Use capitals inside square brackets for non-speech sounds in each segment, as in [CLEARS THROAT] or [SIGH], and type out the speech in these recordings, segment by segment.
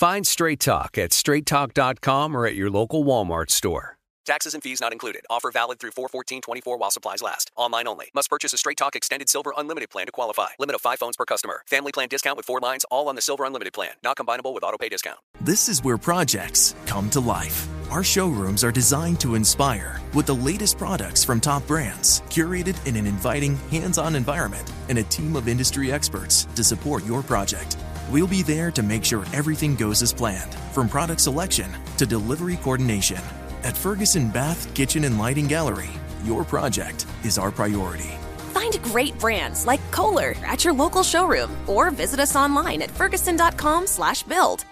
Find Straight Talk at straighttalk.com or at your local Walmart store. Taxes and fees not included. Offer valid through 41424 while supplies last. Online only. Must purchase a Straight Talk Extended Silver Unlimited plan to qualify. Limit of 5 phones per customer. Family plan discount with 4 lines all on the Silver Unlimited plan. Not combinable with auto pay discount. This is where projects come to life. Our showrooms are designed to inspire with the latest products from top brands, curated in an inviting, hands on environment, and a team of industry experts to support your project. We'll be there to make sure everything goes as planned, from product selection to delivery coordination. At Ferguson Bath, Kitchen, and Lighting Gallery, your project is our priority. Find great brands like Kohler at your local showroom or visit us online at ferguson.com/build.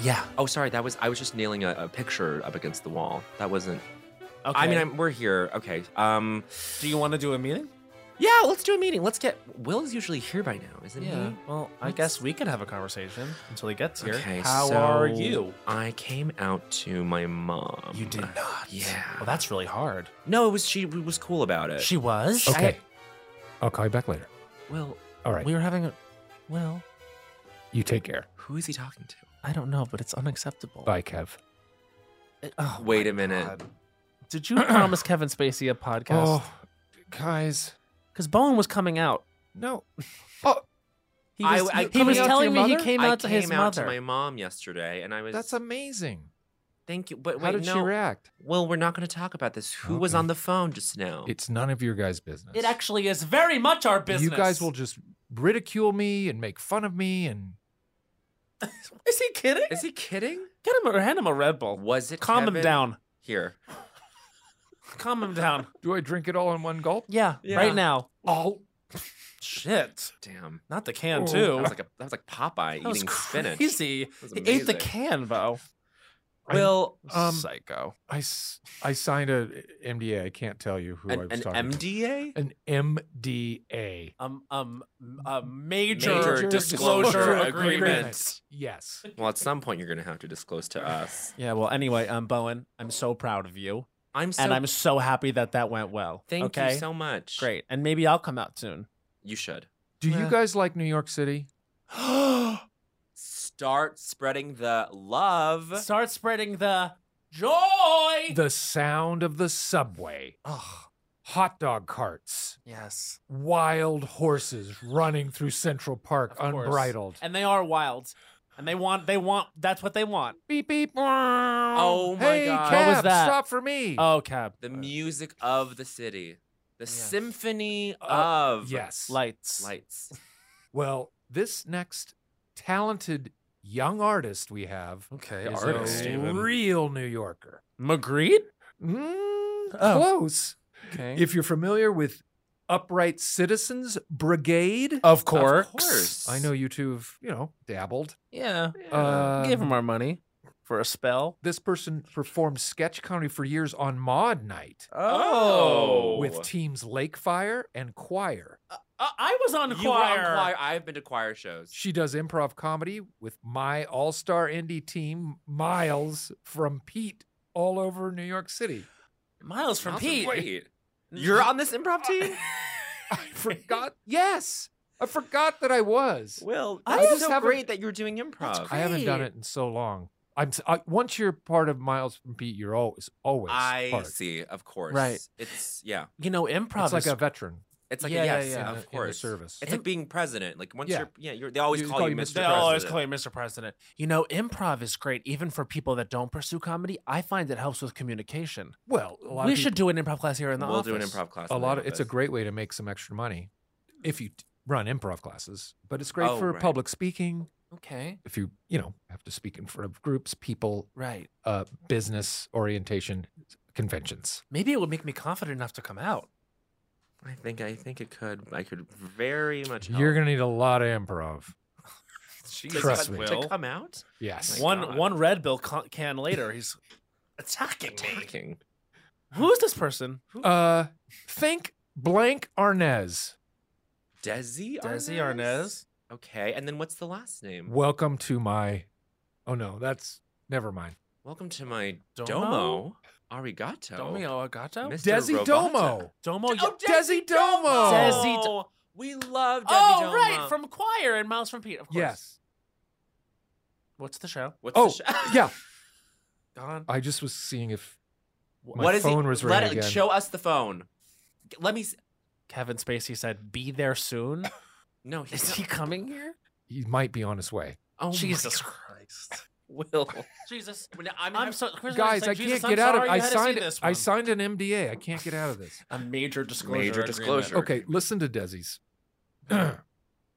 Yeah. Oh, sorry. That was I was just nailing a, a picture up against the wall. That wasn't. Okay. I mean, I'm, we're here. Okay. Um. do you want to do a meeting? Yeah. Let's do a meeting. Let's get. Will's usually here by now, isn't Yeah. he? Well, I guess we could have a conversation until he gets here. Okay. How are you? I came out to my mom. You did not. Yeah. Well, that's really hard. No, it was she was cool about it. She was. Okay. I'll call you back later. Well. All right. We were having a. Well, You take care. who is he talking to? I don't know, but it's unacceptable. Bye, Kev. It- oh Wait a minute. God. Did you promise [CLEARS THROAT] Kevin Spacey a podcast? Oh, guys. Because Bowen was coming out. No. [LAUGHS] Oh, He was, I- he was telling your me he mother? came I out to his came out mother. to my mom yesterday, and I was. that's amazing. Thank you, but How wait, did no. she react? Well, we're not going to talk about this. Who was on the phone just now? It's none of your guys' business. It actually is very much our business. You guys will just ridicule me and make fun of me and [LAUGHS] Is he kidding? Is he kidding? Get him or hand him a Red Bull. Was it? Calm him down. Here. Calm him down. do I drink it all in one gulp? Yeah, Yeah. right now. All. Shit. Damn. Not the can Oh. too. That was like a that was like Popeye That was eating spinach. crazy. was He ate the amazing. can, Bo. Will Um, Psycho. I, s- I signed a MDA. I can't tell you who I an, was an talking to. MDA? An MDA. Um, um, a major, Major disclosure, disclosure agreement. agreement. Yes. Well, at some point you're going to have to disclose to us. Yeah. Well, anyway, um, Bowen, I'm so proud of you, I'm so and I'm so happy that that went well. Thank okay? you so much. Great, and maybe I'll come out soon. You should Do you guys like New York City? [GASPS] start spreading the love. Start spreading the joy. The sound of the subway, Ugh. hot dog carts, yes. wild horses running through Central Park Of course. unbridled. And they are wild. And they want, they want, that's what they want. Beep beep. Oh my hey, God. Cab, What was that? Stop for me. Oh, cab. The music of the city. The Yeah. symphony Uh, of yes. Lights. lights. Well, this next talented young artist we have Okay, is artist, a Steven. real New Yorker. Magritte? Mm, Oh. Close. Okay. If you're familiar with Upright Citizens Brigade, of course. Of course. I know you two have, you know, dabbled. Yeah. Uh, Gave them our money for a spell. this person performed sketch comedy for years on Maude Night Oh. with teams Lakefire and Choir. Uh, I was on You were on choir. I've been to choir shows. She does improv comedy with my all star indie team, Miles from Pete, all over New York City. Miles from Miles Pete. Wait. You're on this improv team? [LAUGHS] I forgot. yes, I forgot that I was. Will, I that's just so haven't- great that you're doing improv. I haven't done great. it in so long. I'm s- I, once you're part of Miles from Pete, you're always always I part. see, of course. Right. It's yeah. You know, improv It's like is a veteran. It's like Yeah, a yeah, yes, yeah. In the- in of the course. service. It's like being president. Like once Yeah. you're, yeah, you're. They always You- call, you Mr. They President. always call you Mr. President. You know, improv is great even for people that don't pursue comedy. I find it helps with communication. Well, a lot We of should people, do an improv class here in the office. We'll do an improv class. a in the lot of it's a great way to make some extra money if you t- run improv classes. But it's great Oh, for right. public speaking. Okay. If you you know have to speak in front of groups, people, Right. uh, business orientation, conventions. Maybe it would make me confident enough to come out. I think I think it could. I could very much. You're help. gonna need a lot of improv. [LAUGHS] Jesus, Trust to, me. to come out. Yes. My one God. one Red Bill con- can later, he's attacking me. Attacking. Who is this person? Who- Uh, think blank Arnaz. Desi. Desi Arnaz. Okay, and then what's the last name? Welcome to my. Oh no, that's never mind. Welcome to my Domo? domo. Arigato. Domio Arigato? Mr. Desi Robata. Domo. Domo. Oh, Desi Domo. Desi Do- We love Desi oh, Domo. right, from Choir and Miles from Pete, of course. Yes. What's the show? What's Oh the show? yeah. [LAUGHS] Gone. I just was seeing if my what is phone he? was Let ringing it, again. Show us the phone. Let me. s- Kevin Spacey said, "Be there soon." [LAUGHS] No, he's Is not- he coming here? he might be on his way. Oh my Jesus God. Christ. Will. Jesus. I'm, I'm I'm so Chris Guys, saying, I can't I'm get out of. sorry I you had to see signed. this I signed an MDA. I can't get out of this. a major disclosure. Major disclosure. Okay, listen to Desi's. [CLEARS THROAT]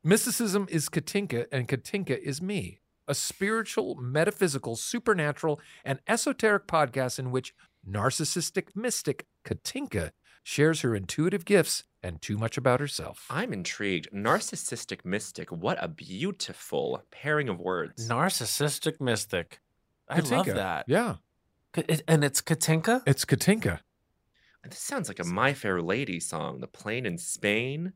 Mysticism is Katinka, and Katinka is me. A spiritual, metaphysical, supernatural, and esoteric podcast in which narcissistic mystic Katinka shares her intuitive gifts and too much about herself. I'm intrigued. Narcissistic mystic. What a beautiful pairing of words. Narcissistic mystic. I love that. Yeah, K- And it's Katinka? it's Katinka. This sounds like a My Fair Lady song. The plane in Spain.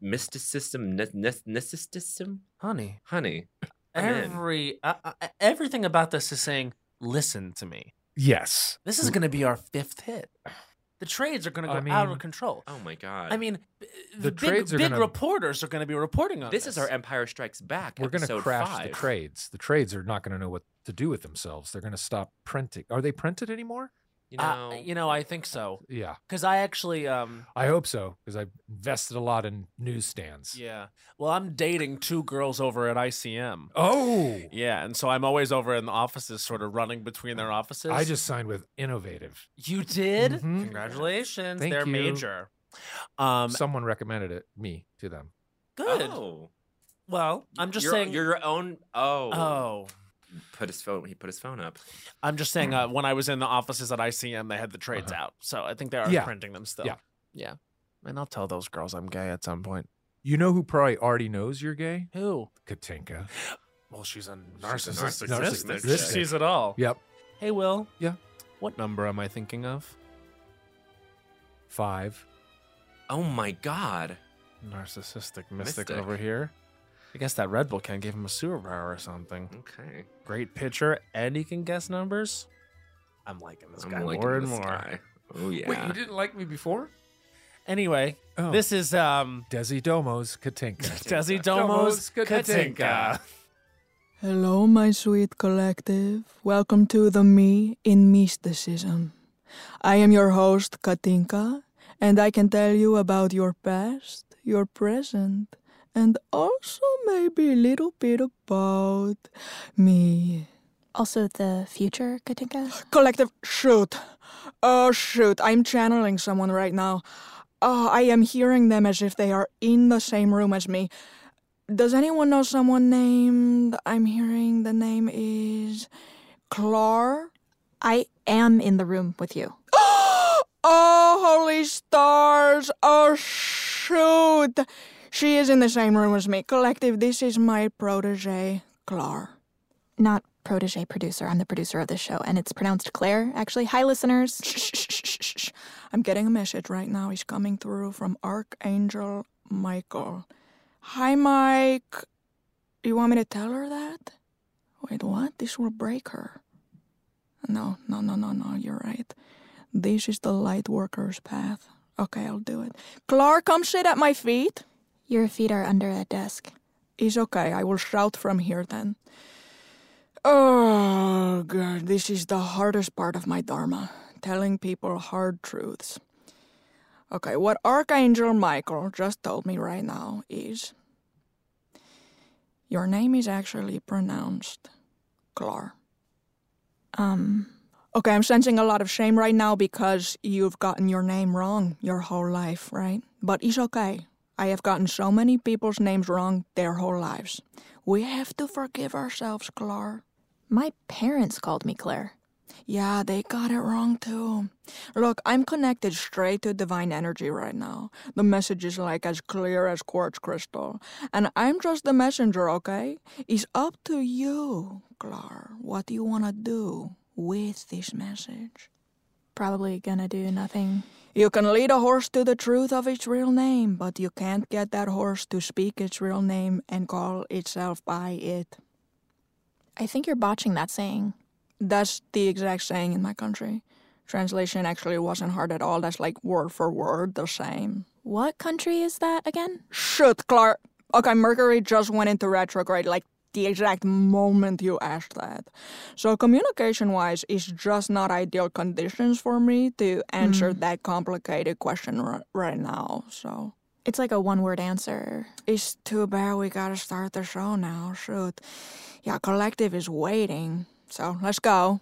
Mysticism, ne- ne- mysticism, Honey. honey. Every uh, uh, everything about this is saying, listen to me. Yes. This is going to be our fifth hit. The trades are going to I go out of control. Oh my god. I mean, b- The big, big gonna- reporters are going to be reporting on this this. is our Empire Strikes Back. We're going to episode crash five. the trades. The trades are not going to know what to do with themselves. They're going to stop printing. Are they printed anymore? You Uh, know, you know, I think so Yeah, because I actually, um, I hope so because I've invested a lot in newsstands. yeah. Well, I'm dating two girls over at ICM. Oh, Yeah, and so I'm always over in the offices, sort of running between their offices. I just signed with Innovative. you did. Mhm. Congratulations, Thank they're you. major. Um, Someone recommended it me to them. good. Oh, Well, I'm just You're- saying. You're your own. Oh. oh, Put his phone. He put his phone up. I'm just saying. Uh, when I was in the offices at ICM, they had the trades Uh-huh. out, so I think they are Yeah. printing them still. Yeah. yeah. And I'll tell those girls I'm gay at some point. You know who probably already knows you're gay? Who? Katinka. Well, she's a narcissistic narcissistic. narcissistic. She sees it all. Yep. Hey, Will. Yeah. What number am I thinking of? Five. Oh my god. Narcissistic mystic, Mystic. over here. I guess that Red Bull can give him a superpower or something. Okay. Great pitcher, and he can guess numbers. I'm liking this I'm guy liking more and more. guy. Oh yeah. Wait, you didn't like me before? Anyway, Oh. this is um Desi Domo's [LAUGHS] Katinka. Desi Domo's Domo's Katinka. Katinka. Hello, my sweet collective. Welcome to the Me in Mysticism. I am your host, Katinka, and I can tell you about your past, your present, and also maybe a little bit about me. Also, the future, Katinka? Collective, shoot. Oh, shoot. I'm channeling someone right now. Oh, I am hearing them as if they are in the same room as me. Does anyone know someone named. I'm hearing the name is. Clar? I am in the room with you. [GASPS] Oh, holy stars! Oh, shoot! She is in the same room as me. Collective, this is my protege, Clar. Not protege producer. I'm the producer of this show, and it's pronounced Claire, actually. Hi, listeners. Shh, shh, shh, shh, shh, shh. I'm getting a message right now. He's coming through from Archangel Michael. Hi, Mike. You want me to tell her that? Wait, what? This will break her. No, no, no, no, no. You're right. This is the light worker's path. Okay, I'll do it. Clark, come sit at my feet. Your feet are under a desk. It's okay. I will shout from here then. Oh, God. This is the hardest part of my Dharma telling people hard truths. Okay, what Archangel Michael just told me right now is your name is actually pronounced Clar. Um, Okay, I'm sensing a lot of shame right now because you've gotten your name wrong your whole life, right? But it's okay. I have gotten so many people's names wrong their whole lives. We have to forgive ourselves, Clar. my parents called me Claire. Yeah, they got it wrong too. Look, I'm connected straight to divine energy right now. The message is like as clear as quartz crystal. And I'm just the messenger, okay? It's up to you, Clar. What do you want to do with this message? Probably gonna do nothing. You can lead a horse to the truth of its real name, but you can't get that horse to speak its real name and call itself by it. I think you're botching that saying. That's the exact saying in my country. Translation actually wasn't hard at all. That's like word for word the same. What country is that again? Shoot, Clark. Okay, Mercury just went into retrograde like the exact moment you asked that. So communication wise, it's just not ideal conditions for me to answer mm. that complicated question r- right now. So It's like a one word answer. it's too bad we gotta start the show now. Shoot. Yeah, collective is waiting. So let's go.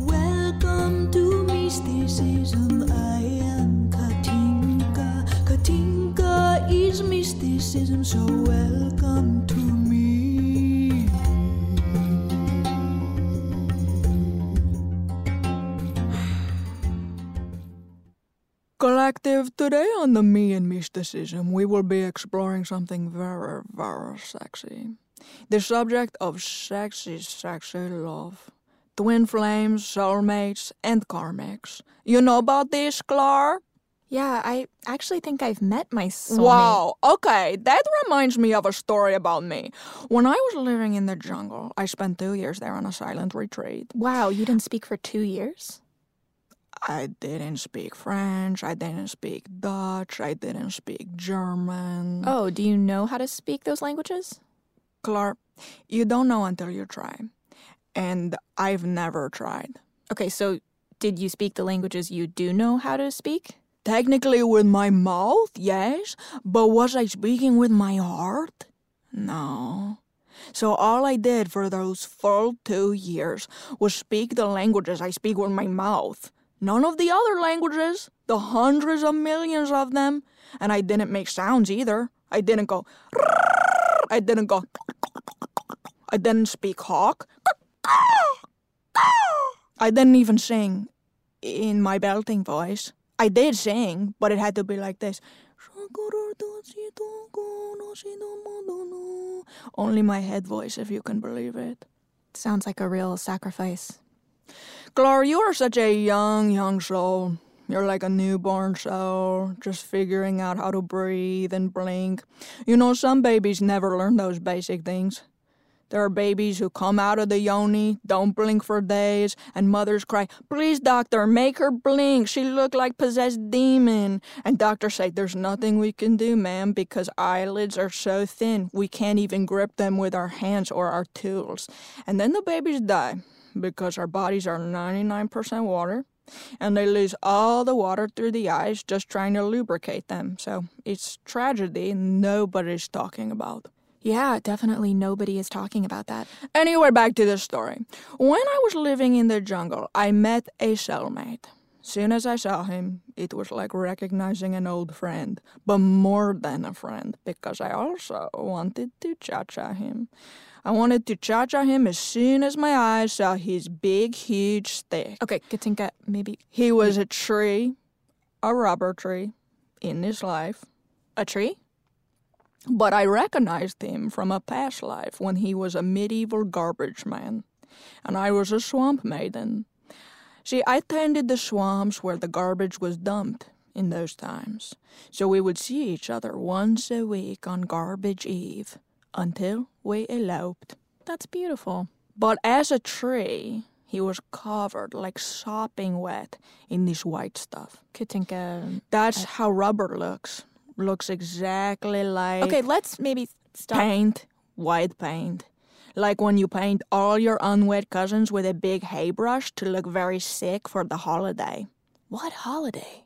Welcome to mysticism. I am Katinka. Katinka is mysticism, so welcome Collective, today on the Me and Mysticism, we will be exploring something very, very sexy. The subject of sexy, sexy love. Twin flames, soulmates, and karmics. You know about this, Clar? Yeah, I actually think I've met my soulmate. Wow, okay, that reminds me of a story about me. When I was living in the jungle, I spent two years there on a silent retreat. Wow, you didn't speak for two years? I didn't speak French, I didn't speak Dutch, I didn't speak German. Oh, do you know how to speak those languages? Clark, you don't know until you try. And I've never tried. Okay, so did you speak the languages you do know how to speak? Technically with my mouth, yes, but was I speaking with my heart? No. So all I did for those full two years was speak the languages I speak with my mouth. None of the other languages, the hundreds of millions of them. And I didn't make sounds either. I didn't go, I didn't go, I didn't speak hawk. I didn't even sing in my belting voice. I did sing, but it had to be like this. Only my head voice, if you can believe it. Sounds like a real sacrifice. Gloria, you are such a young, young soul. You're like a newborn soul, just figuring out how to breathe and blink. You know, some babies never learn those basic things. There are babies who come out of the yoni, don't blink for days, and mothers cry, Please, doctor, make her blink. She look like possessed demon. And doctors say, There's nothing we can do, ma'am, because eyelids are so thin, we can't even grip them with our hands or our tools. And then the babies die because our bodies are 99% water and they lose all the water through the eyes just trying to lubricate them. So it's tragedy nobody's talking about. Yeah, definitely nobody is talking about that. Anyway, back to the story. When I was living in the jungle, I met a cellmate. Soon as I saw him, it was like recognizing an old friend, but more than a friend, because I also wanted to cha cha him. I wanted to cha cha him as soon as my eyes saw his big, huge stick. Okay, Katinka, maybe He was a tree, a rubber tree, in his life, a tree? But I recognized him from a past life when he was a medieval garbage man, and I was a swamp maiden. See, I tended the swamps where the garbage was dumped in those times, so we would see each other once a week on Garbage Eve until we eloped. That's beautiful. But as a tree, he was covered like sopping wet in this white stuff. That's how rubber looks. Looks exactly like Okay, let's maybe stop. paint, white paint. Like when you paint all your unwed cousins with a big hay brush to look very sick for the holiday. What holiday?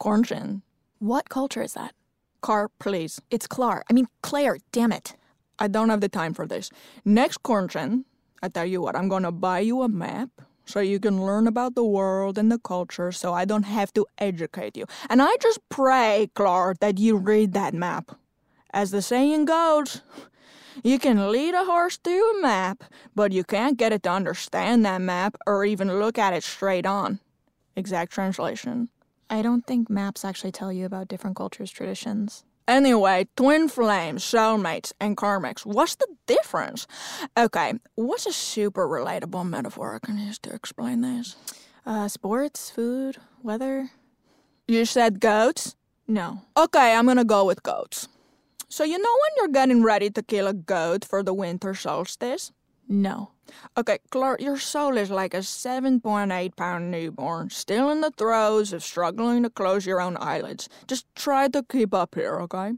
Cornchin. What culture is that? Car, please. It's Clar. I mean, Claire, damn it. I don't have the time for this. Next Cornchin, I tell you what, I'm gonna buy you a map so you can learn about the world and the culture so I don't have to educate you. And I just pray, Clark, that you read that map. As the saying goes, [LAUGHS] you can lead a horse through a map, but you can't get it to understand that map or even look at it straight on. Exact translation. I don't think maps actually tell you about different cultures' traditions. Anyway, twin flames, soulmates, and karmics. What's the difference? Okay, what's a super relatable metaphor I can use to explain this? Uh, sports, food, weather. You said goats? No. Okay, I'm gonna go with goats. So, you know when you're getting ready to kill a goat for the winter solstice? No. Okay, Clark, your soul is like a 7.8 pound newborn, still in the throes of struggling to close your own eyelids. Just try to keep up here, okay?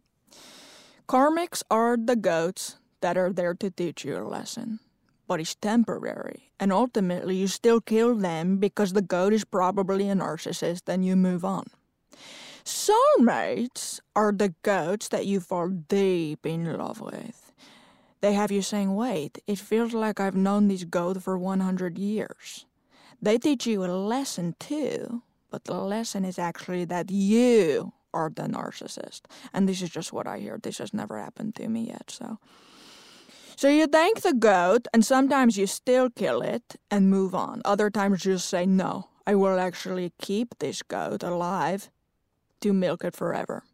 Karmics are the goats that are there to teach you a lesson. But it's temporary, and ultimately you still kill them because the goat is probably a narcissist and you move on. Soulmates are the goats that you fall deep in love with. They have you saying, wait, it feels like I've known this goat for 100 years. They teach you a lesson too, but the lesson is actually that you are the narcissist. And this is just what I hear. This has never happened to me yet, so. So you thank the goat, and sometimes you still kill it and move on. Other times you say, no, I will actually keep this goat alive to milk it forever.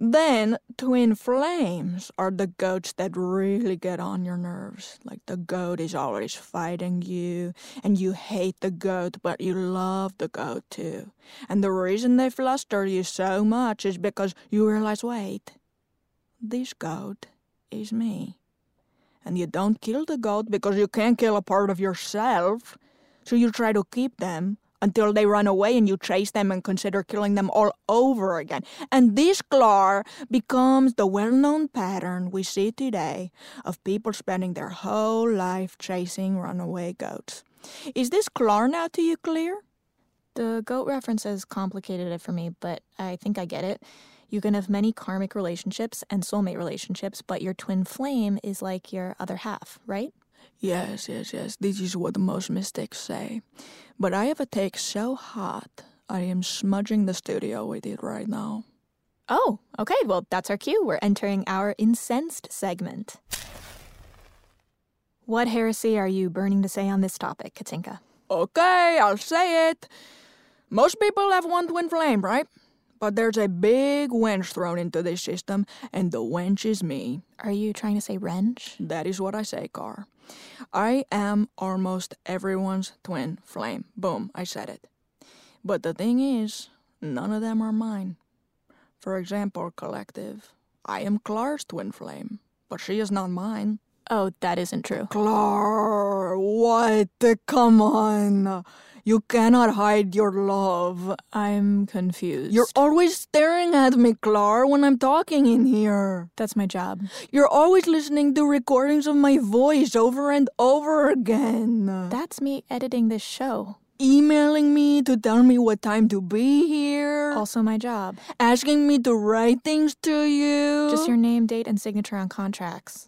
Then, twin flames are the goats that really get on your nerves. Like the goat is always fighting you, and you hate the goat, but you love the goat too. And the reason they fluster you so much is because you realize wait, this goat is me. And you don't kill the goat because you can't kill a part of yourself, so you try to keep them until they run away and you chase them and consider killing them all over again. And this Clar becomes the well known pattern we see today of people spending their whole life chasing runaway goats. Is this Clar now to you clear? The goat reference has complicated it for me, but I think I get it. You can have many karmic relationships and soulmate relationships, but your twin flame is like your other half, right? Yes, yes, yes. This is what most mystics say. But I have a take so hot, I am smudging the studio with it right now. Oh, okay. Well, that's our cue. We're entering our incensed segment. What heresy are you burning to say on this topic, Katinka? Okay, I'll say it. Most people have one twin flame, right? But there's a big wench thrown into this system, and the wench is me. Are you trying to say wrench? That is what I say, Car. I am almost everyone's twin flame. Boom, I said it. But the thing is, none of them are mine. For example, Collective. I am Clar's twin flame, but she is not mine. Oh, that isn't true. Clar, what? Come on. You cannot hide your love. I'm confused. You're always staring at me, Clar, when I'm talking in here. That's my job. You're always listening to recordings of my voice over and over again. That's me editing this show. Emailing me to tell me what time to be here. Also my job. Asking me to write things to you. Just your name, date, and signature on contracts.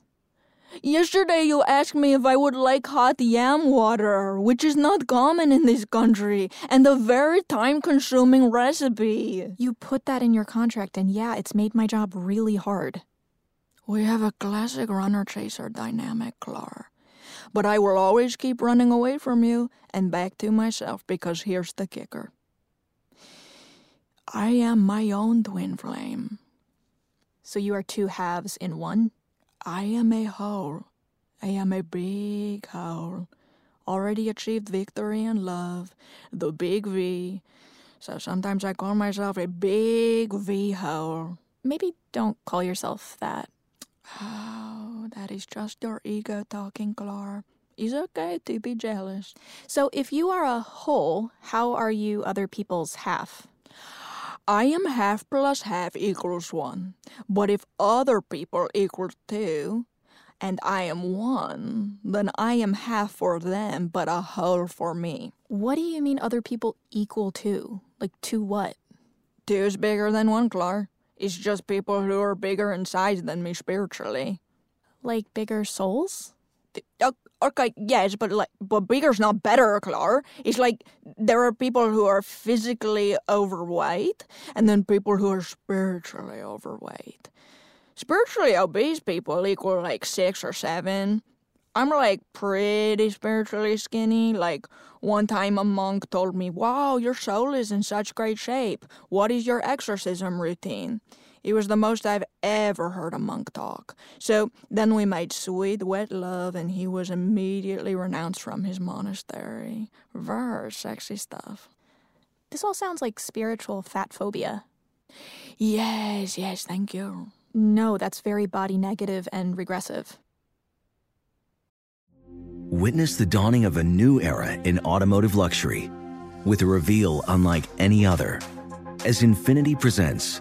Yesterday, you asked me if I would like hot yam water, which is not common in this country, and a very time consuming recipe. You put that in your contract, and yeah, it's made my job really hard. We have a classic runner chaser dynamic, Clar. But I will always keep running away from you and back to myself because here's the kicker I am my own twin flame. So you are two halves in one? I am a whole. I am a big whole. Already achieved victory and love, the big V. So sometimes I call myself a big V hole. Maybe don't call yourself that. Oh, that is just your ego talking, Clar. It's okay to be jealous. So if you are a whole, how are you other people's half? I am half plus half equals one. But if other people equal two, and I am one, then I am half for them, but a whole for me. What do you mean other people equal 2? Like to what? Two is bigger than one, Clar. It's just people who are bigger in size than me spiritually. Like bigger souls? Okay, yes, but like, but bigger's not better, Clar. It's like there are people who are physically overweight, and then people who are spiritually overweight. Spiritually obese people equal like six or seven. I'm like pretty spiritually skinny. Like one time a monk told me, Wow, your soul is in such great shape. What is your exorcism routine? It was the most I've ever heard a monk talk. So then we made sweet, wet love, and he was immediately renounced from his monastery. Very sexy stuff. This all sounds like spiritual fat phobia. Yes, yes, thank you. No, that's very body negative and regressive. Witness the dawning of a new era in automotive luxury with a reveal unlike any other as Infiniti presents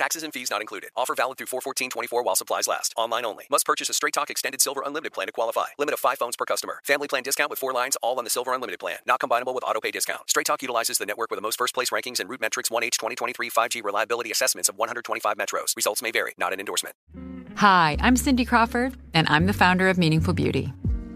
Taxes and fees not included. Offer valid through 41424 while supplies last. Online only. Must purchase a Straight Talk Extended Silver Unlimited plan to qualify. Limit of 5 phones per customer. Family plan discount with 4 lines all on the Silver Unlimited plan. Not combinable with auto pay discount. Straight Talk utilizes the network with the most first place rankings and RootMetrics 1H 2023 5G reliability assessments of 125 metros. Results may vary. Not an endorsement. Hi, I'm Cindy Crawford, and I'm the founder of Meaningful Beauty.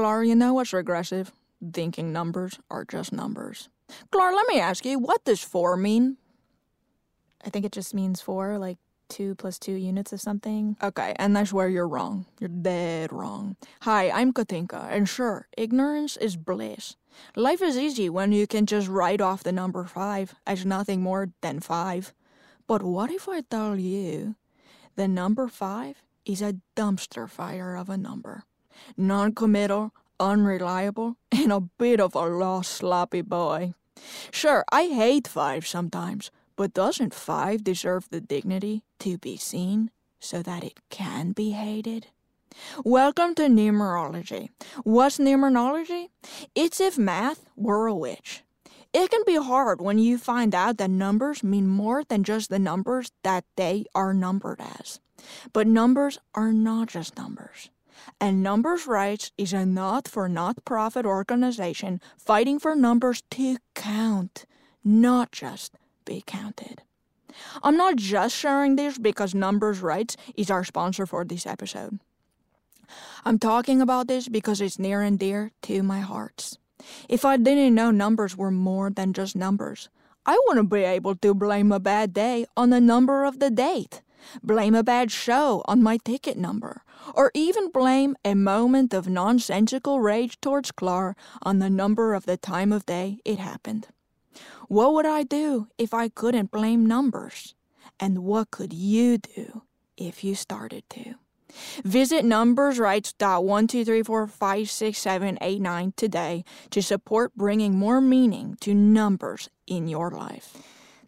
Clar, you know what's regressive? Thinking numbers are just numbers. Clar, let me ask you, what does four mean? I think it just means four, like two plus two units of something. Okay, and that's where you're wrong. You're dead wrong. Hi, I'm Katinka, and sure, ignorance is bliss. Life is easy when you can just write off the number five as nothing more than five. But what if I tell you the number five is a dumpster fire of a number? Non committal, unreliable, and a bit of a lost sloppy boy. Sure, I hate five sometimes, but doesn't five deserve the dignity to be seen so that it can be hated? Welcome to numerology. What's numerology? It's if math were a witch. It can be hard when you find out that numbers mean more than just the numbers that they are numbered as. But numbers are not just numbers. And Numbers Rights is a not for not profit organization fighting for numbers to count, not just be counted. I'm not just sharing this because Numbers Rights is our sponsor for this episode. I'm talking about this because it's near and dear to my heart. If I didn't know numbers were more than just numbers, I wouldn't be able to blame a bad day on the number of the date, blame a bad show on my ticket number, or even blame a moment of nonsensical rage towards Clar on the number of the time of day it happened. What would I do if I couldn't blame numbers? And what could you do if you started to? Visit numbersrights.123456789 today to support bringing more meaning to numbers in your life.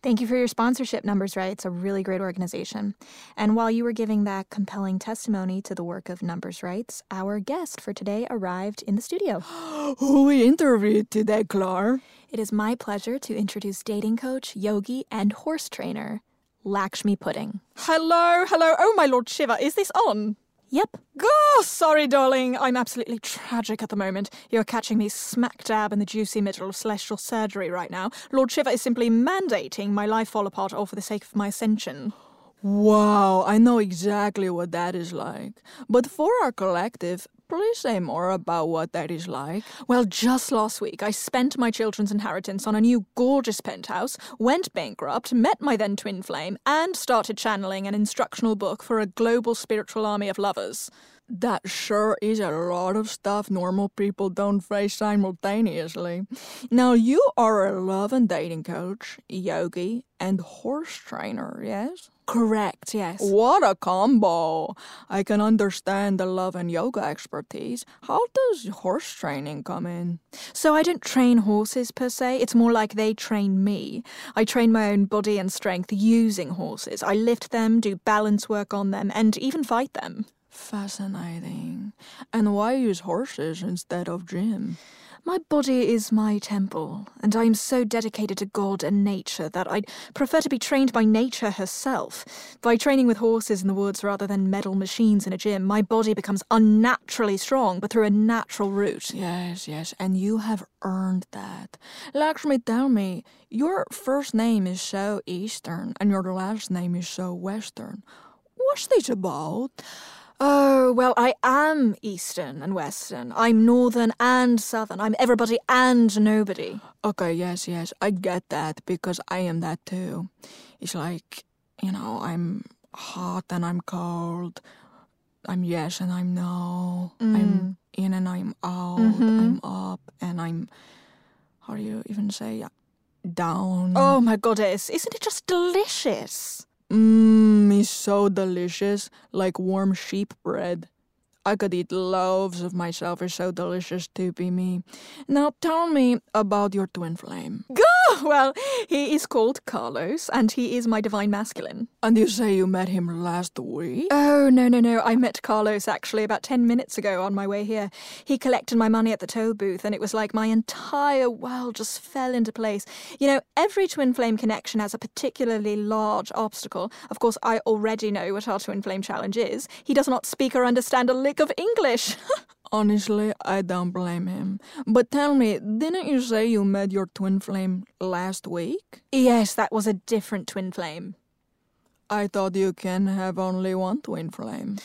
Thank you for your sponsorship, Numbers Right. It's a really great organization. And while you were giving that compelling testimony to the work of Numbers Rights, our guest for today arrived in the studio. [GASPS] Who we interviewed today, Clar? It is my pleasure to introduce dating coach, yogi, and horse trainer, Lakshmi Pudding. Hello, hello. Oh, my Lord Shiva, is this on? Yep. Oh, sorry, darling. I'm absolutely tragic at the moment. You're catching me smack dab in the juicy middle of celestial surgery right now. Lord Shiva is simply mandating my life fall apart all for the sake of my ascension. Wow, I know exactly what that is like. But for our collective, please say more about what that is like. Well, just last week, I spent my children's inheritance on a new gorgeous penthouse, went bankrupt, met my then twin flame, and started channeling an instructional book for a global spiritual army of lovers. That sure is a lot of stuff normal people don't face simultaneously. Now, you are a love and dating coach, yogi, and horse trainer, yes? Correct, yes. What a combo! I can understand the love and yoga expertise. How does horse training come in? So I don't train horses per se, it's more like they train me. I train my own body and strength using horses. I lift them, do balance work on them, and even fight them. Fascinating. And why use horses instead of gym? My body is my temple, and I am so dedicated to God and nature that I'd prefer to be trained by nature herself. By training with horses in the woods rather than metal machines in a gym, my body becomes unnaturally strong, but through a natural route. Yes, yes, and you have earned that. Lakshmi, tell me, your first name is so Eastern, and your last name is so Western. What's this about? Oh, well, I am Eastern and Western. I'm Northern and Southern. I'm everybody and nobody. Okay, yes, yes, I get that because I am that too. It's like, you know, I'm hot and I'm cold. I'm yes and I'm no. I'm mm. in and I'm out. Mm-hmm. I'm up and I'm, how do you even say, uh, down? Oh my goddess, isn't it just delicious? Mmm, it's so delicious, like warm sheep bread. I could eat loaves of myself. It's so delicious to be me. Now tell me about your twin flame. [LAUGHS] Gah! Well, he is called Carlos, and he is my divine masculine. And you say you met him last week? Oh, no, no, no. I met Carlos actually about 10 minutes ago on my way here. He collected my money at the toll booth, and it was like my entire world just fell into place. You know, every twin flame connection has a particularly large obstacle. Of course, I already know what our twin flame challenge is. He does not speak or understand a of English. [LAUGHS] Honestly, I don't blame him. But tell me, didn't you say you met your twin flame last week? yes, that was a different twin flame. I thought you can have only one twin flame.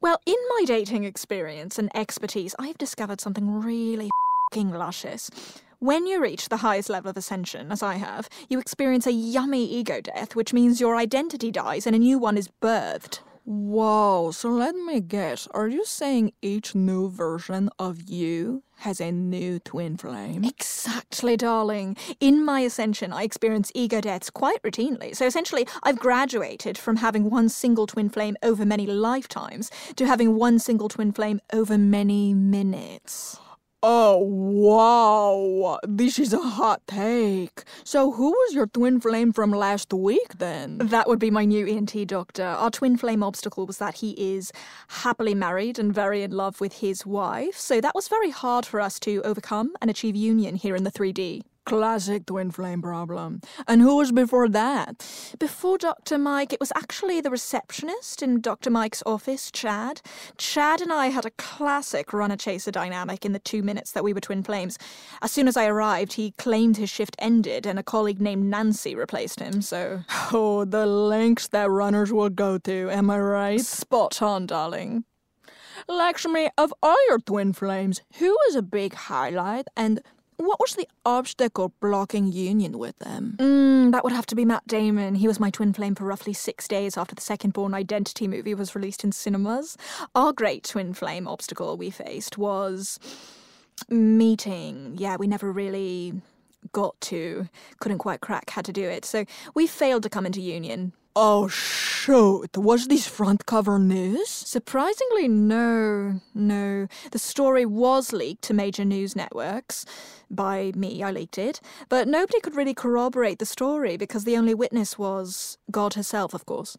Well, in my dating experience and expertise, I've discovered something really fing luscious. When you reach the highest level of ascension, as I have, you experience a yummy ego death, which means your identity dies and a new one is birthed. Whoa, so let me guess. Are you saying each new version of you has a new twin flame? Exactly, darling. In my ascension, I experience ego deaths quite routinely. So essentially, I've graduated from having one single twin flame over many lifetimes to having one single twin flame over many minutes. Oh, wow. This is a hot take. So, who was your twin flame from last week then? That would be my new ENT doctor. Our twin flame obstacle was that he is happily married and very in love with his wife. So that was very hard for us to overcome and achieve union here in the 3D. Classic twin flame problem. And who was before that? Before Dr. Mike, it was actually the receptionist in Dr. Mike's office, Chad. Chad and I had a classic runner chaser dynamic in the two minutes that we were twin flames. As soon as I arrived, he claimed his shift ended and a colleague named Nancy replaced him, so. [LAUGHS] Oh, the lengths that runners will go to, am I right? Spot on, darling. Lakshmi, of all your twin flames, who was a big highlight and what was the obstacle blocking union with them? Mm, that would have to be Matt Damon. He was my twin flame for roughly six days after the second Bourne Identity movie was released in cinemas. Our great twin flame obstacle we faced was meeting. Yeah, we never really got to, couldn't quite crack how to do it. So we failed to come into union. Oh, shoot. Was this front cover news? Surprisingly, no, no. The story was leaked to major news networks. By me, I leaked it. But nobody could really corroborate the story because the only witness was God herself, of course.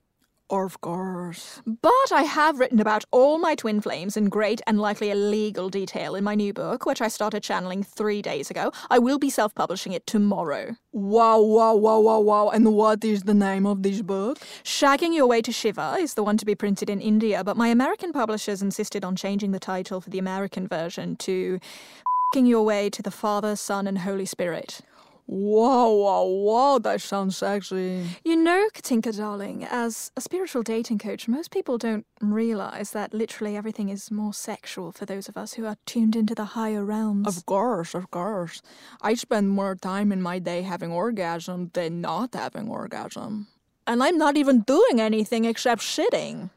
Of course. But I have written about all my twin flames in great and likely illegal detail in my new book, which I started channeling three days ago. I will be self publishing it tomorrow. Wow, wow, wow, wow, wow. And what is the name of this book? Shagging Your Way to Shiva is the one to be printed in India, but my American publishers insisted on changing the title for the American version to F***ing Your Way to the Father, Son, and Holy Spirit. Wow, wow, wow, that sounds sexy. You know, Katinka, darling, as a spiritual dating coach, most people don't realize that literally everything is more sexual for those of us who are tuned into the higher realms. Of course, of course. I spend more time in my day having orgasm than not having orgasm. And I'm not even doing anything except shitting.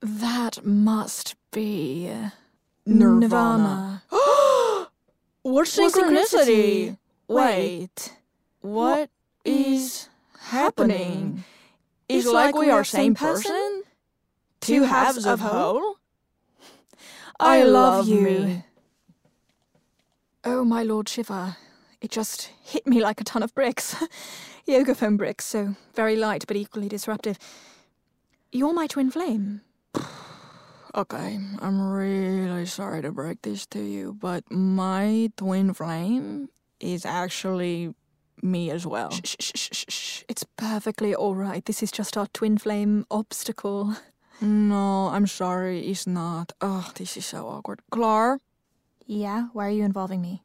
That must be Nirvana. [GASPS] what synchronicity? Wait, what is happening? Is like we are same person? Two halves of whole? I love love you. Oh, my Lord Shiva. It just hit me like a ton of bricks. [LAUGHS] Yoga foam bricks, so very light but equally disruptive. You're my twin flame. [SIGHS] Okay, I'm really sorry to break this to you, but my twin flame is actually me as well. Shh, shh, shh, shh, shh. It's perfectly all right. This is just our twin flame obstacle. No, I'm sorry, it's not. Oh, this is so awkward. Clar, Yeah? Why are you involving me?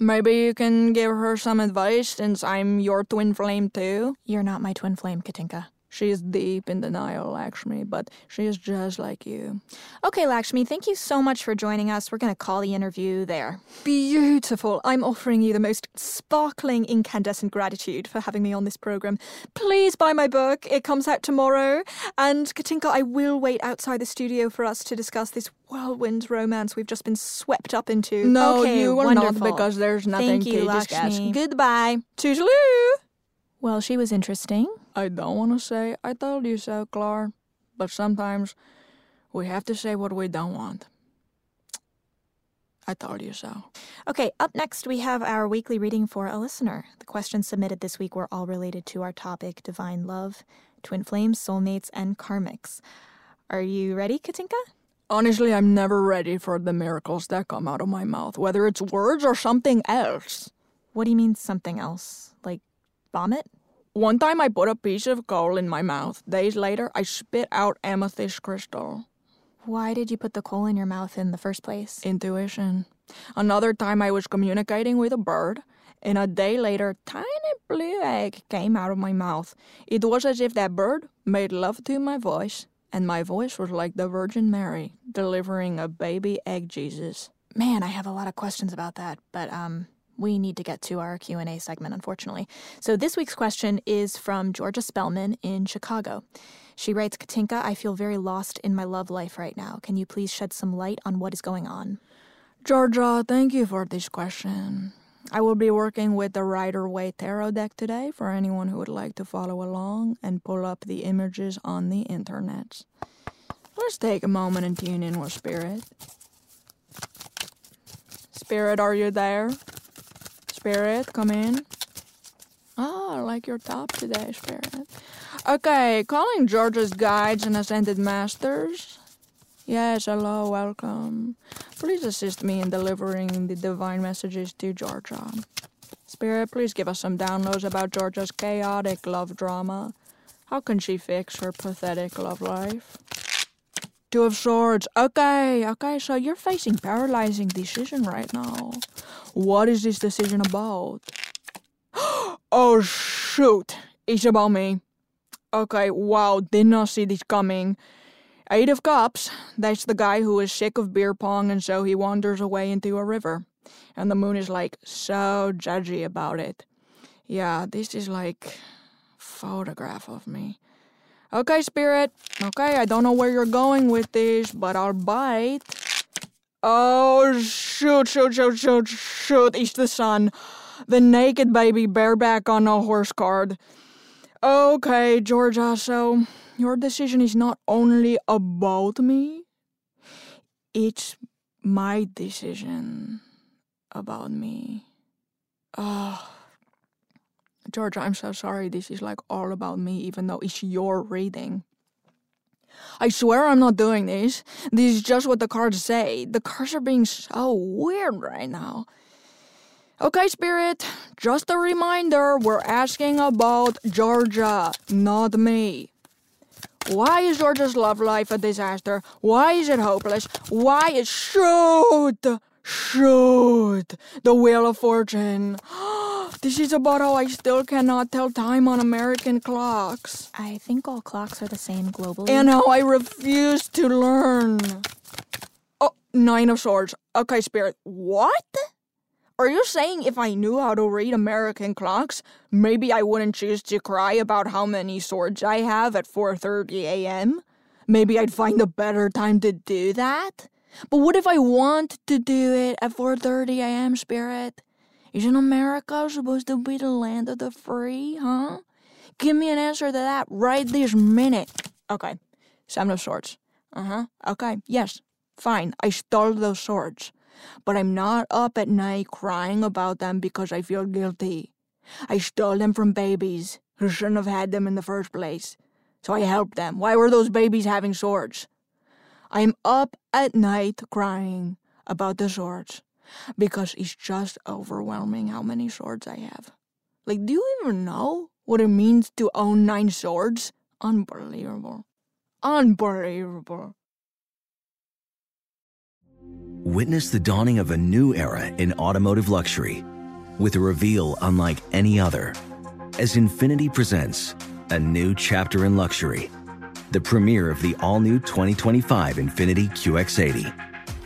maybe you can give her some advice since I'm your twin flame too. You're not my twin flame, Katinka. She is deep in denial, Lakshmi, but she is just like you. Okay, Lakshmi, thank you so much for joining us. We're going to call the interview there. Beautiful. I'm offering you the most sparkling, incandescent gratitude for having me on this program. Please buy my book. It comes out tomorrow. And Katinka, I will wait outside the studio for us to discuss this whirlwind romance we've just been swept up into. No, okay, you are wonderful. not because there's nothing Thank you, to discuss. Lakshmi. Goodbye. Toodaloo. Well, she was interesting. I don't want to say I told you so, Clar, but sometimes we have to say what we don't want. I told you so. Okay, up next we have our weekly reading for a listener. The questions submitted this week were all related to our topic divine love, twin flames, soulmates, and karmics. Are you ready, Katinka? Honestly, I'm never ready for the miracles that come out of my mouth, whether it's words or something else. What do you mean something else? Like vomit? One time I put a piece of coal in my mouth. Days later, I spit out amethyst crystal. Why did you put the coal in your mouth in the first place? Intuition. Another time I was communicating with a bird, and a day later, tiny blue egg came out of my mouth. It was as if that bird made love to my voice, and my voice was like the Virgin Mary delivering a baby egg Jesus. Man, I have a lot of questions about that, but um we need to get to our Q&A segment unfortunately. So this week's question is from Georgia Spellman in Chicago. She writes, "Katinka, I feel very lost in my love life right now. Can you please shed some light on what is going on?" Georgia, thank you for this question. I will be working with the Rider Waite Tarot deck today for anyone who would like to follow along and pull up the images on the internet. Let's take a moment and tune in with Spirit. Spirit, are you there? Spirit, come in. Oh, I like your top today, Spirit. Okay, calling Georgia's guides and ascended masters. Yes, hello, welcome. Please assist me in delivering the divine messages to Georgia. Spirit, please give us some downloads about Georgia's chaotic love drama. How can she fix her pathetic love life? Two of Swords. Okay, okay, so you're facing paralyzing decision right now. What is this decision about? [GASPS] oh, shoot. It's about me. Okay, wow, did not see this coming. Eight of Cups, that's the guy who is sick of beer pong and so he wanders away into a river. And the moon is like so judgy about it. Yeah, this is like photograph of me. Okay, spirit. Okay, I don't know where you're going with this, but I'll bite. Oh, shoot, shoot, shoot, shoot, shoot. It's the sun. The naked baby bareback on a horse card. Okay, Georgia, so your decision is not only about me, it's my decision about me. Oh, Georgia, I'm so sorry. This is like all about me, even though it's your reading. I swear I'm not doing this. This is just what the cards say. The cards are being so weird right now. Okay, Spirit, just a reminder we're asking about Georgia, not me. Why is Georgia's love life a disaster? Why is it hopeless? Why is shoot? Shoot! The Wheel of Fortune. [GASPS] Oh, this is about how I still cannot tell time on American clocks. I think all clocks are the same globally. And how I refuse to learn. Oh, Nine of Swords. Okay, Spirit. What? Are you saying if I knew how to read American clocks, maybe I wouldn't choose to cry about how many swords I have at 4:30 a.m.? Maybe I'd find a better time to do that? But what if I want to do it at 4:30 a.m., Spirit? Isn't America supposed to be the land of the free, huh? Give me an answer to that right this minute. Okay. Seven of Swords. Uh-huh. Okay. Yes. Fine. I stole those swords. But I'm not up at night crying about them because I feel guilty. I stole them from babies who shouldn't have had them in the first place. So I helped them. Why were those babies having swords? I'm up at night crying about the swords because it's just overwhelming how many swords I have. Like, do you even know what it means to own nine swords? Unbelievable. Unbelievable. Witness the dawning of a new era in automotive luxury with a reveal unlike any other as Infiniti presents a new chapter in luxury, the premiere of the all new 2025 Infiniti QX80.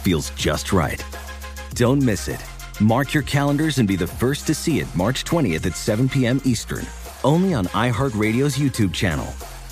feels just right. Don't miss it. Mark your calendars and be the first to see it March 20th at 7 p.m. Eastern, only on iHeartRadio's YouTube channel.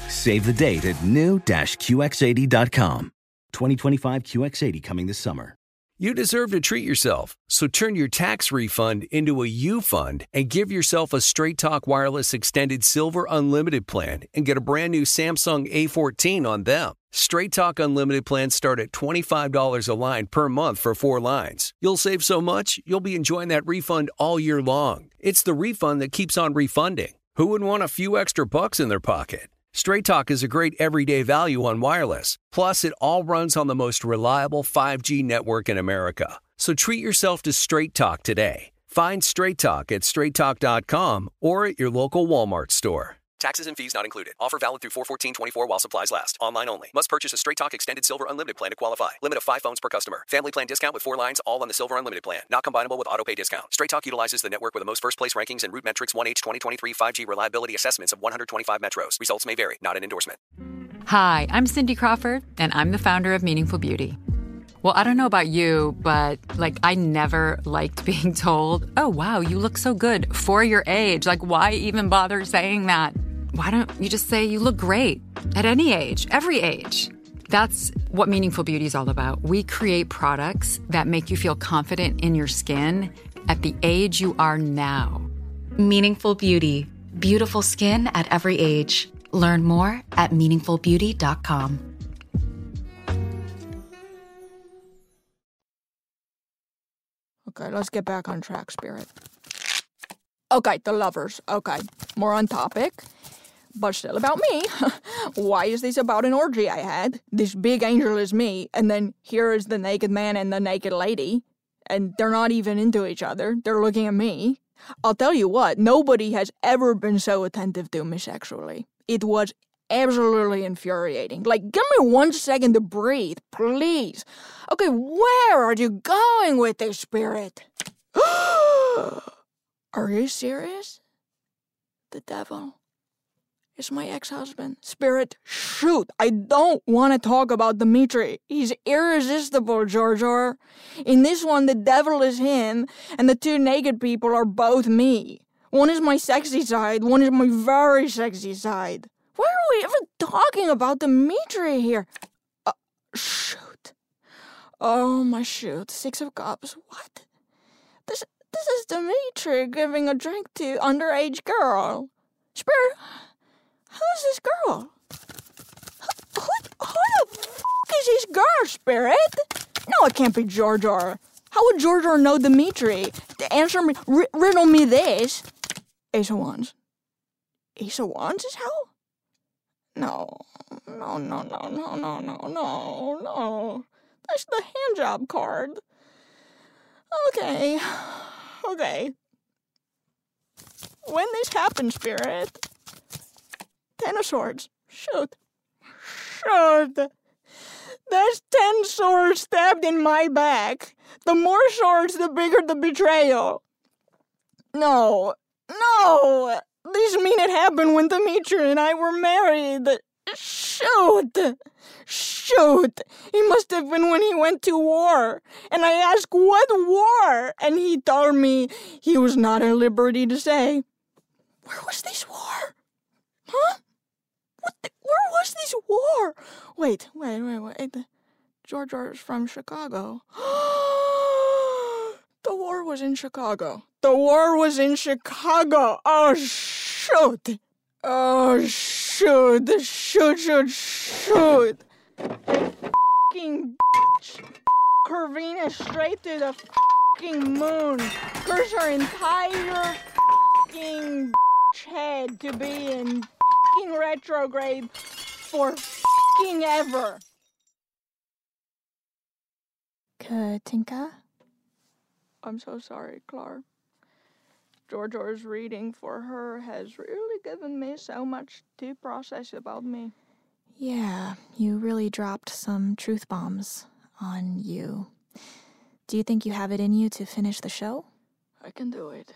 Save the date at new-QX80.com. 2025 QX80 coming this summer. You deserve to treat yourself, so turn your tax refund into a U fund and give yourself a Straight Talk Wireless Extended Silver Unlimited plan and get a brand new Samsung A14 on them. Straight Talk Unlimited plans start at $25 a line per month for four lines. You'll save so much, you'll be enjoying that refund all year long. It's the refund that keeps on refunding. Who wouldn't want a few extra bucks in their pocket? Straight Talk is a great everyday value on wireless. Plus, it all runs on the most reliable 5G network in America. So treat yourself to Straight Talk today. Find Straight Talk at straighttalk.com or at your local Walmart store. Taxes and fees not included. Offer valid through 41424 while supplies last. Online only. Must purchase a Straight Talk Extended Silver Unlimited plan to qualify. Limit of five phones per customer. Family plan discount with four lines all on the Silver Unlimited plan. Not combinable with auto pay discount. Straight Talk utilizes the network with the most first place rankings and RootMetrics 1H 2023 5G reliability assessments of 125 metros. Results may vary. Not an endorsement. Hi, I'm Cindy Crawford, and I'm the founder of Meaningful Beauty. Well, I don't know about you, but like, I never liked [LAUGHS] being told, oh, wow, you look so good for your age. Like, why even bother saying that? Why don't you just say you look great at any age, every age? That's what Meaningful Beauty is all about. We create products that make you feel confident in your skin at the age you are now. Meaningful Beauty. Beautiful skin at every age. Learn more at meaningfulbeauty.com. Okay, let's get back on track, Spirit. Okay, the lovers. Okay, more on topic, but still about me. [LAUGHS] Why is this about an orgy I had? This big angel is me, and then here is the naked man and the naked lady, and they're not even into each other. They're looking at me. I'll tell you what, nobody has ever been so attentive to me sexually. It was absolutely infuriating. Like, give me one second to breathe, please. Okay, where are you going with this spirit? [GASPS] are you serious? The devil It's my ex husband. Spirit, shoot. I don't want to talk about Dimitri. He's irresistible, Georgior. In this one, the devil is him, and the two naked people are both me. One is my sexy side, one is my very sexy side. Why are we ever talking about Dimitri here? Uh, shoot. Oh, my shoot. Six of Cups. What? This, this is Dimitri giving a drink to underage girl. Spirit, who's this girl? Who, who, who the fuck is this girl, Spirit? No, it can't be Georgior. How would Georgior know Dimitri? Answer me, r- riddle me this. Ace of Wands. Ace of Wands is how? No, no, no, no, no, no, no, no, no. That's the hand job card. Okay, [SIGHS] okay. When this happens, Spirit. Ten Swords. Shoot. Shoot. There's ten swords stabbed in my back. The more swords, the bigger the betrayal. No, no. This mean it happened when Dimitri and I were married. Shoot! Shoot! It must have been when he went to war. And I asked, what war? And he told me he was not at liberty to say. Where was this war? Huh? Where was this war? Wait, wait, wait, wait. George is from Chicago. [GASPS] the war was in Chicago. The war was in Chicago. Oh, shoot. Oh, shoot. Shoot, shoot, shoot. Fucking bitch. Corvina straight to the fucking moon. Curse her entire fucking head to be in fucking retrograde for fucking ever. Katinka? I'm so sorry, Clark. Georgia's reading for her has really given me so much to process about me. Yeah, you really dropped some truth bombs on you. Do you think you have it in you to finish the show? I can do it.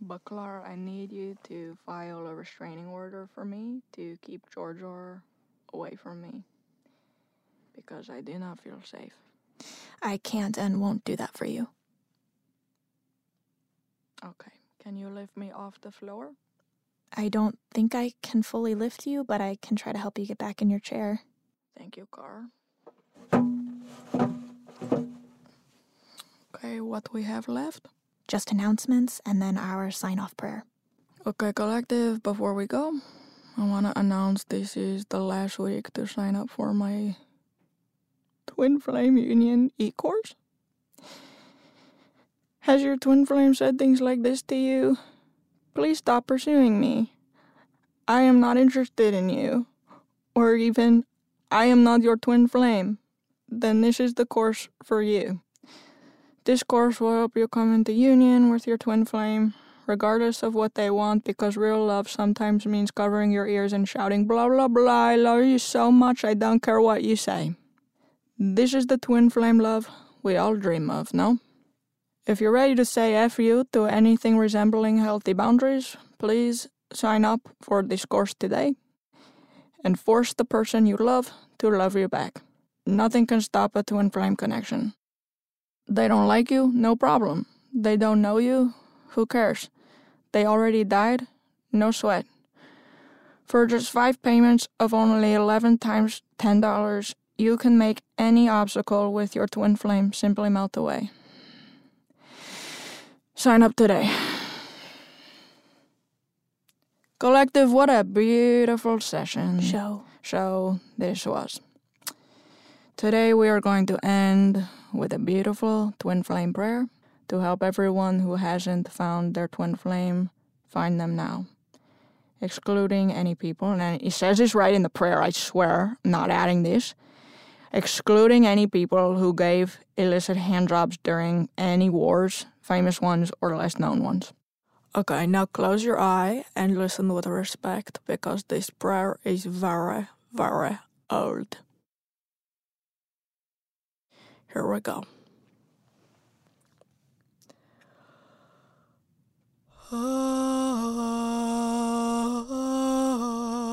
But Clara, I need you to file a restraining order for me to keep Georgia away from me. Because I do not feel safe. I can't and won't do that for you. Okay. Can you lift me off the floor? I don't think I can fully lift you, but I can try to help you get back in your chair. Thank you, Car. Okay, what we have left? Just announcements and then our sign off prayer. Okay, collective, before we go, I want to announce this is the last week to sign up for my Twin Flame Union e course. Has your twin flame said things like this to you? Please stop pursuing me. I am not interested in you. Or even, I am not your twin flame. Then this is the course for you. This course will help you come into union with your twin flame, regardless of what they want, because real love sometimes means covering your ears and shouting, blah, blah, blah, I love you so much, I don't care what you say. This is the twin flame love we all dream of, no? If you're ready to say F you to anything resembling healthy boundaries, please sign up for this course today and force the person you love to love you back. Nothing can stop a twin flame connection. They don't like you, no problem. They don't know you, who cares? They already died, no sweat. For just five payments of only 11 times $10, you can make any obstacle with your twin flame simply melt away. Sign up today. Collective, what a beautiful session. Show. Show this was. Today we are going to end with a beautiful twin flame prayer to help everyone who hasn't found their twin flame find them now. Excluding any people, and it says this right in the prayer, I swear, not adding this. Excluding any people who gave illicit hand jobs during any wars, famous ones or less known ones. Okay, now close your eye and listen with respect because this prayer is very, very old. Here we go. [LAUGHS]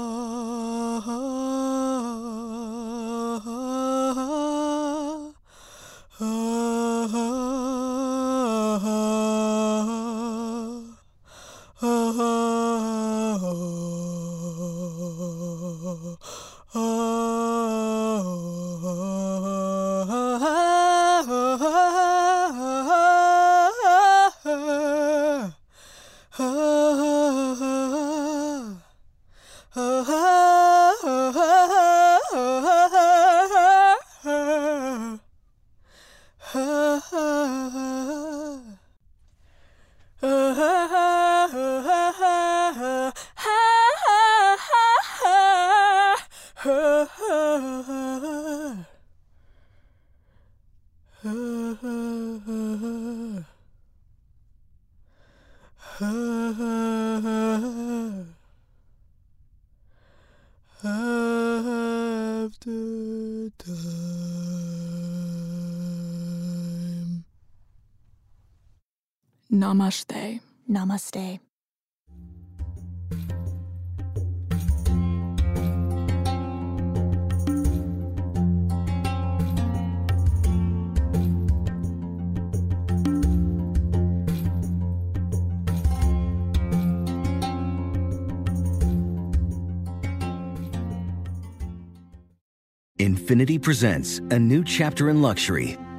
Namaste. Namaste. Infiniti presents a new chapter in luxury,